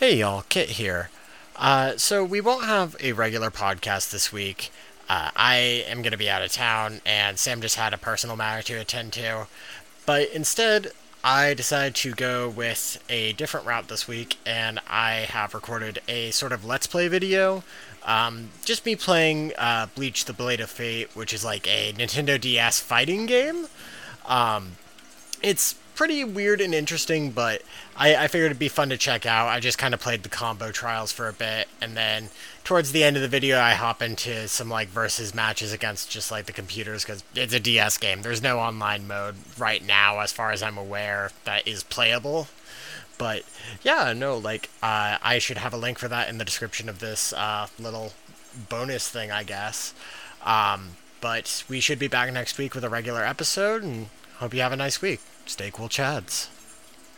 Hey y'all, Kit here. Uh, so we won't have a regular podcast this week. Uh, I am going to be out of town, and Sam just had a personal matter to attend to. But instead, I decided to go with a different route this week, and I have recorded a sort of Let's Play video. Um, just me playing uh, Bleach the Blade of Fate, which is like a Nintendo DS fighting game. Um, it's pretty weird and interesting, but I, I figured it'd be fun to check out. I just kind of played the combo trials for a bit, and then towards the end of the video, I hop into some like versus matches against just like the computers because it's a DS game. There's no online mode right now, as far as I'm aware, that is playable. But yeah, no, like uh, I should have a link for that in the description of this uh, little bonus thing, I guess. Um, but we should be back next week with a regular episode, and hope you have a nice week. Stay cool, Chads.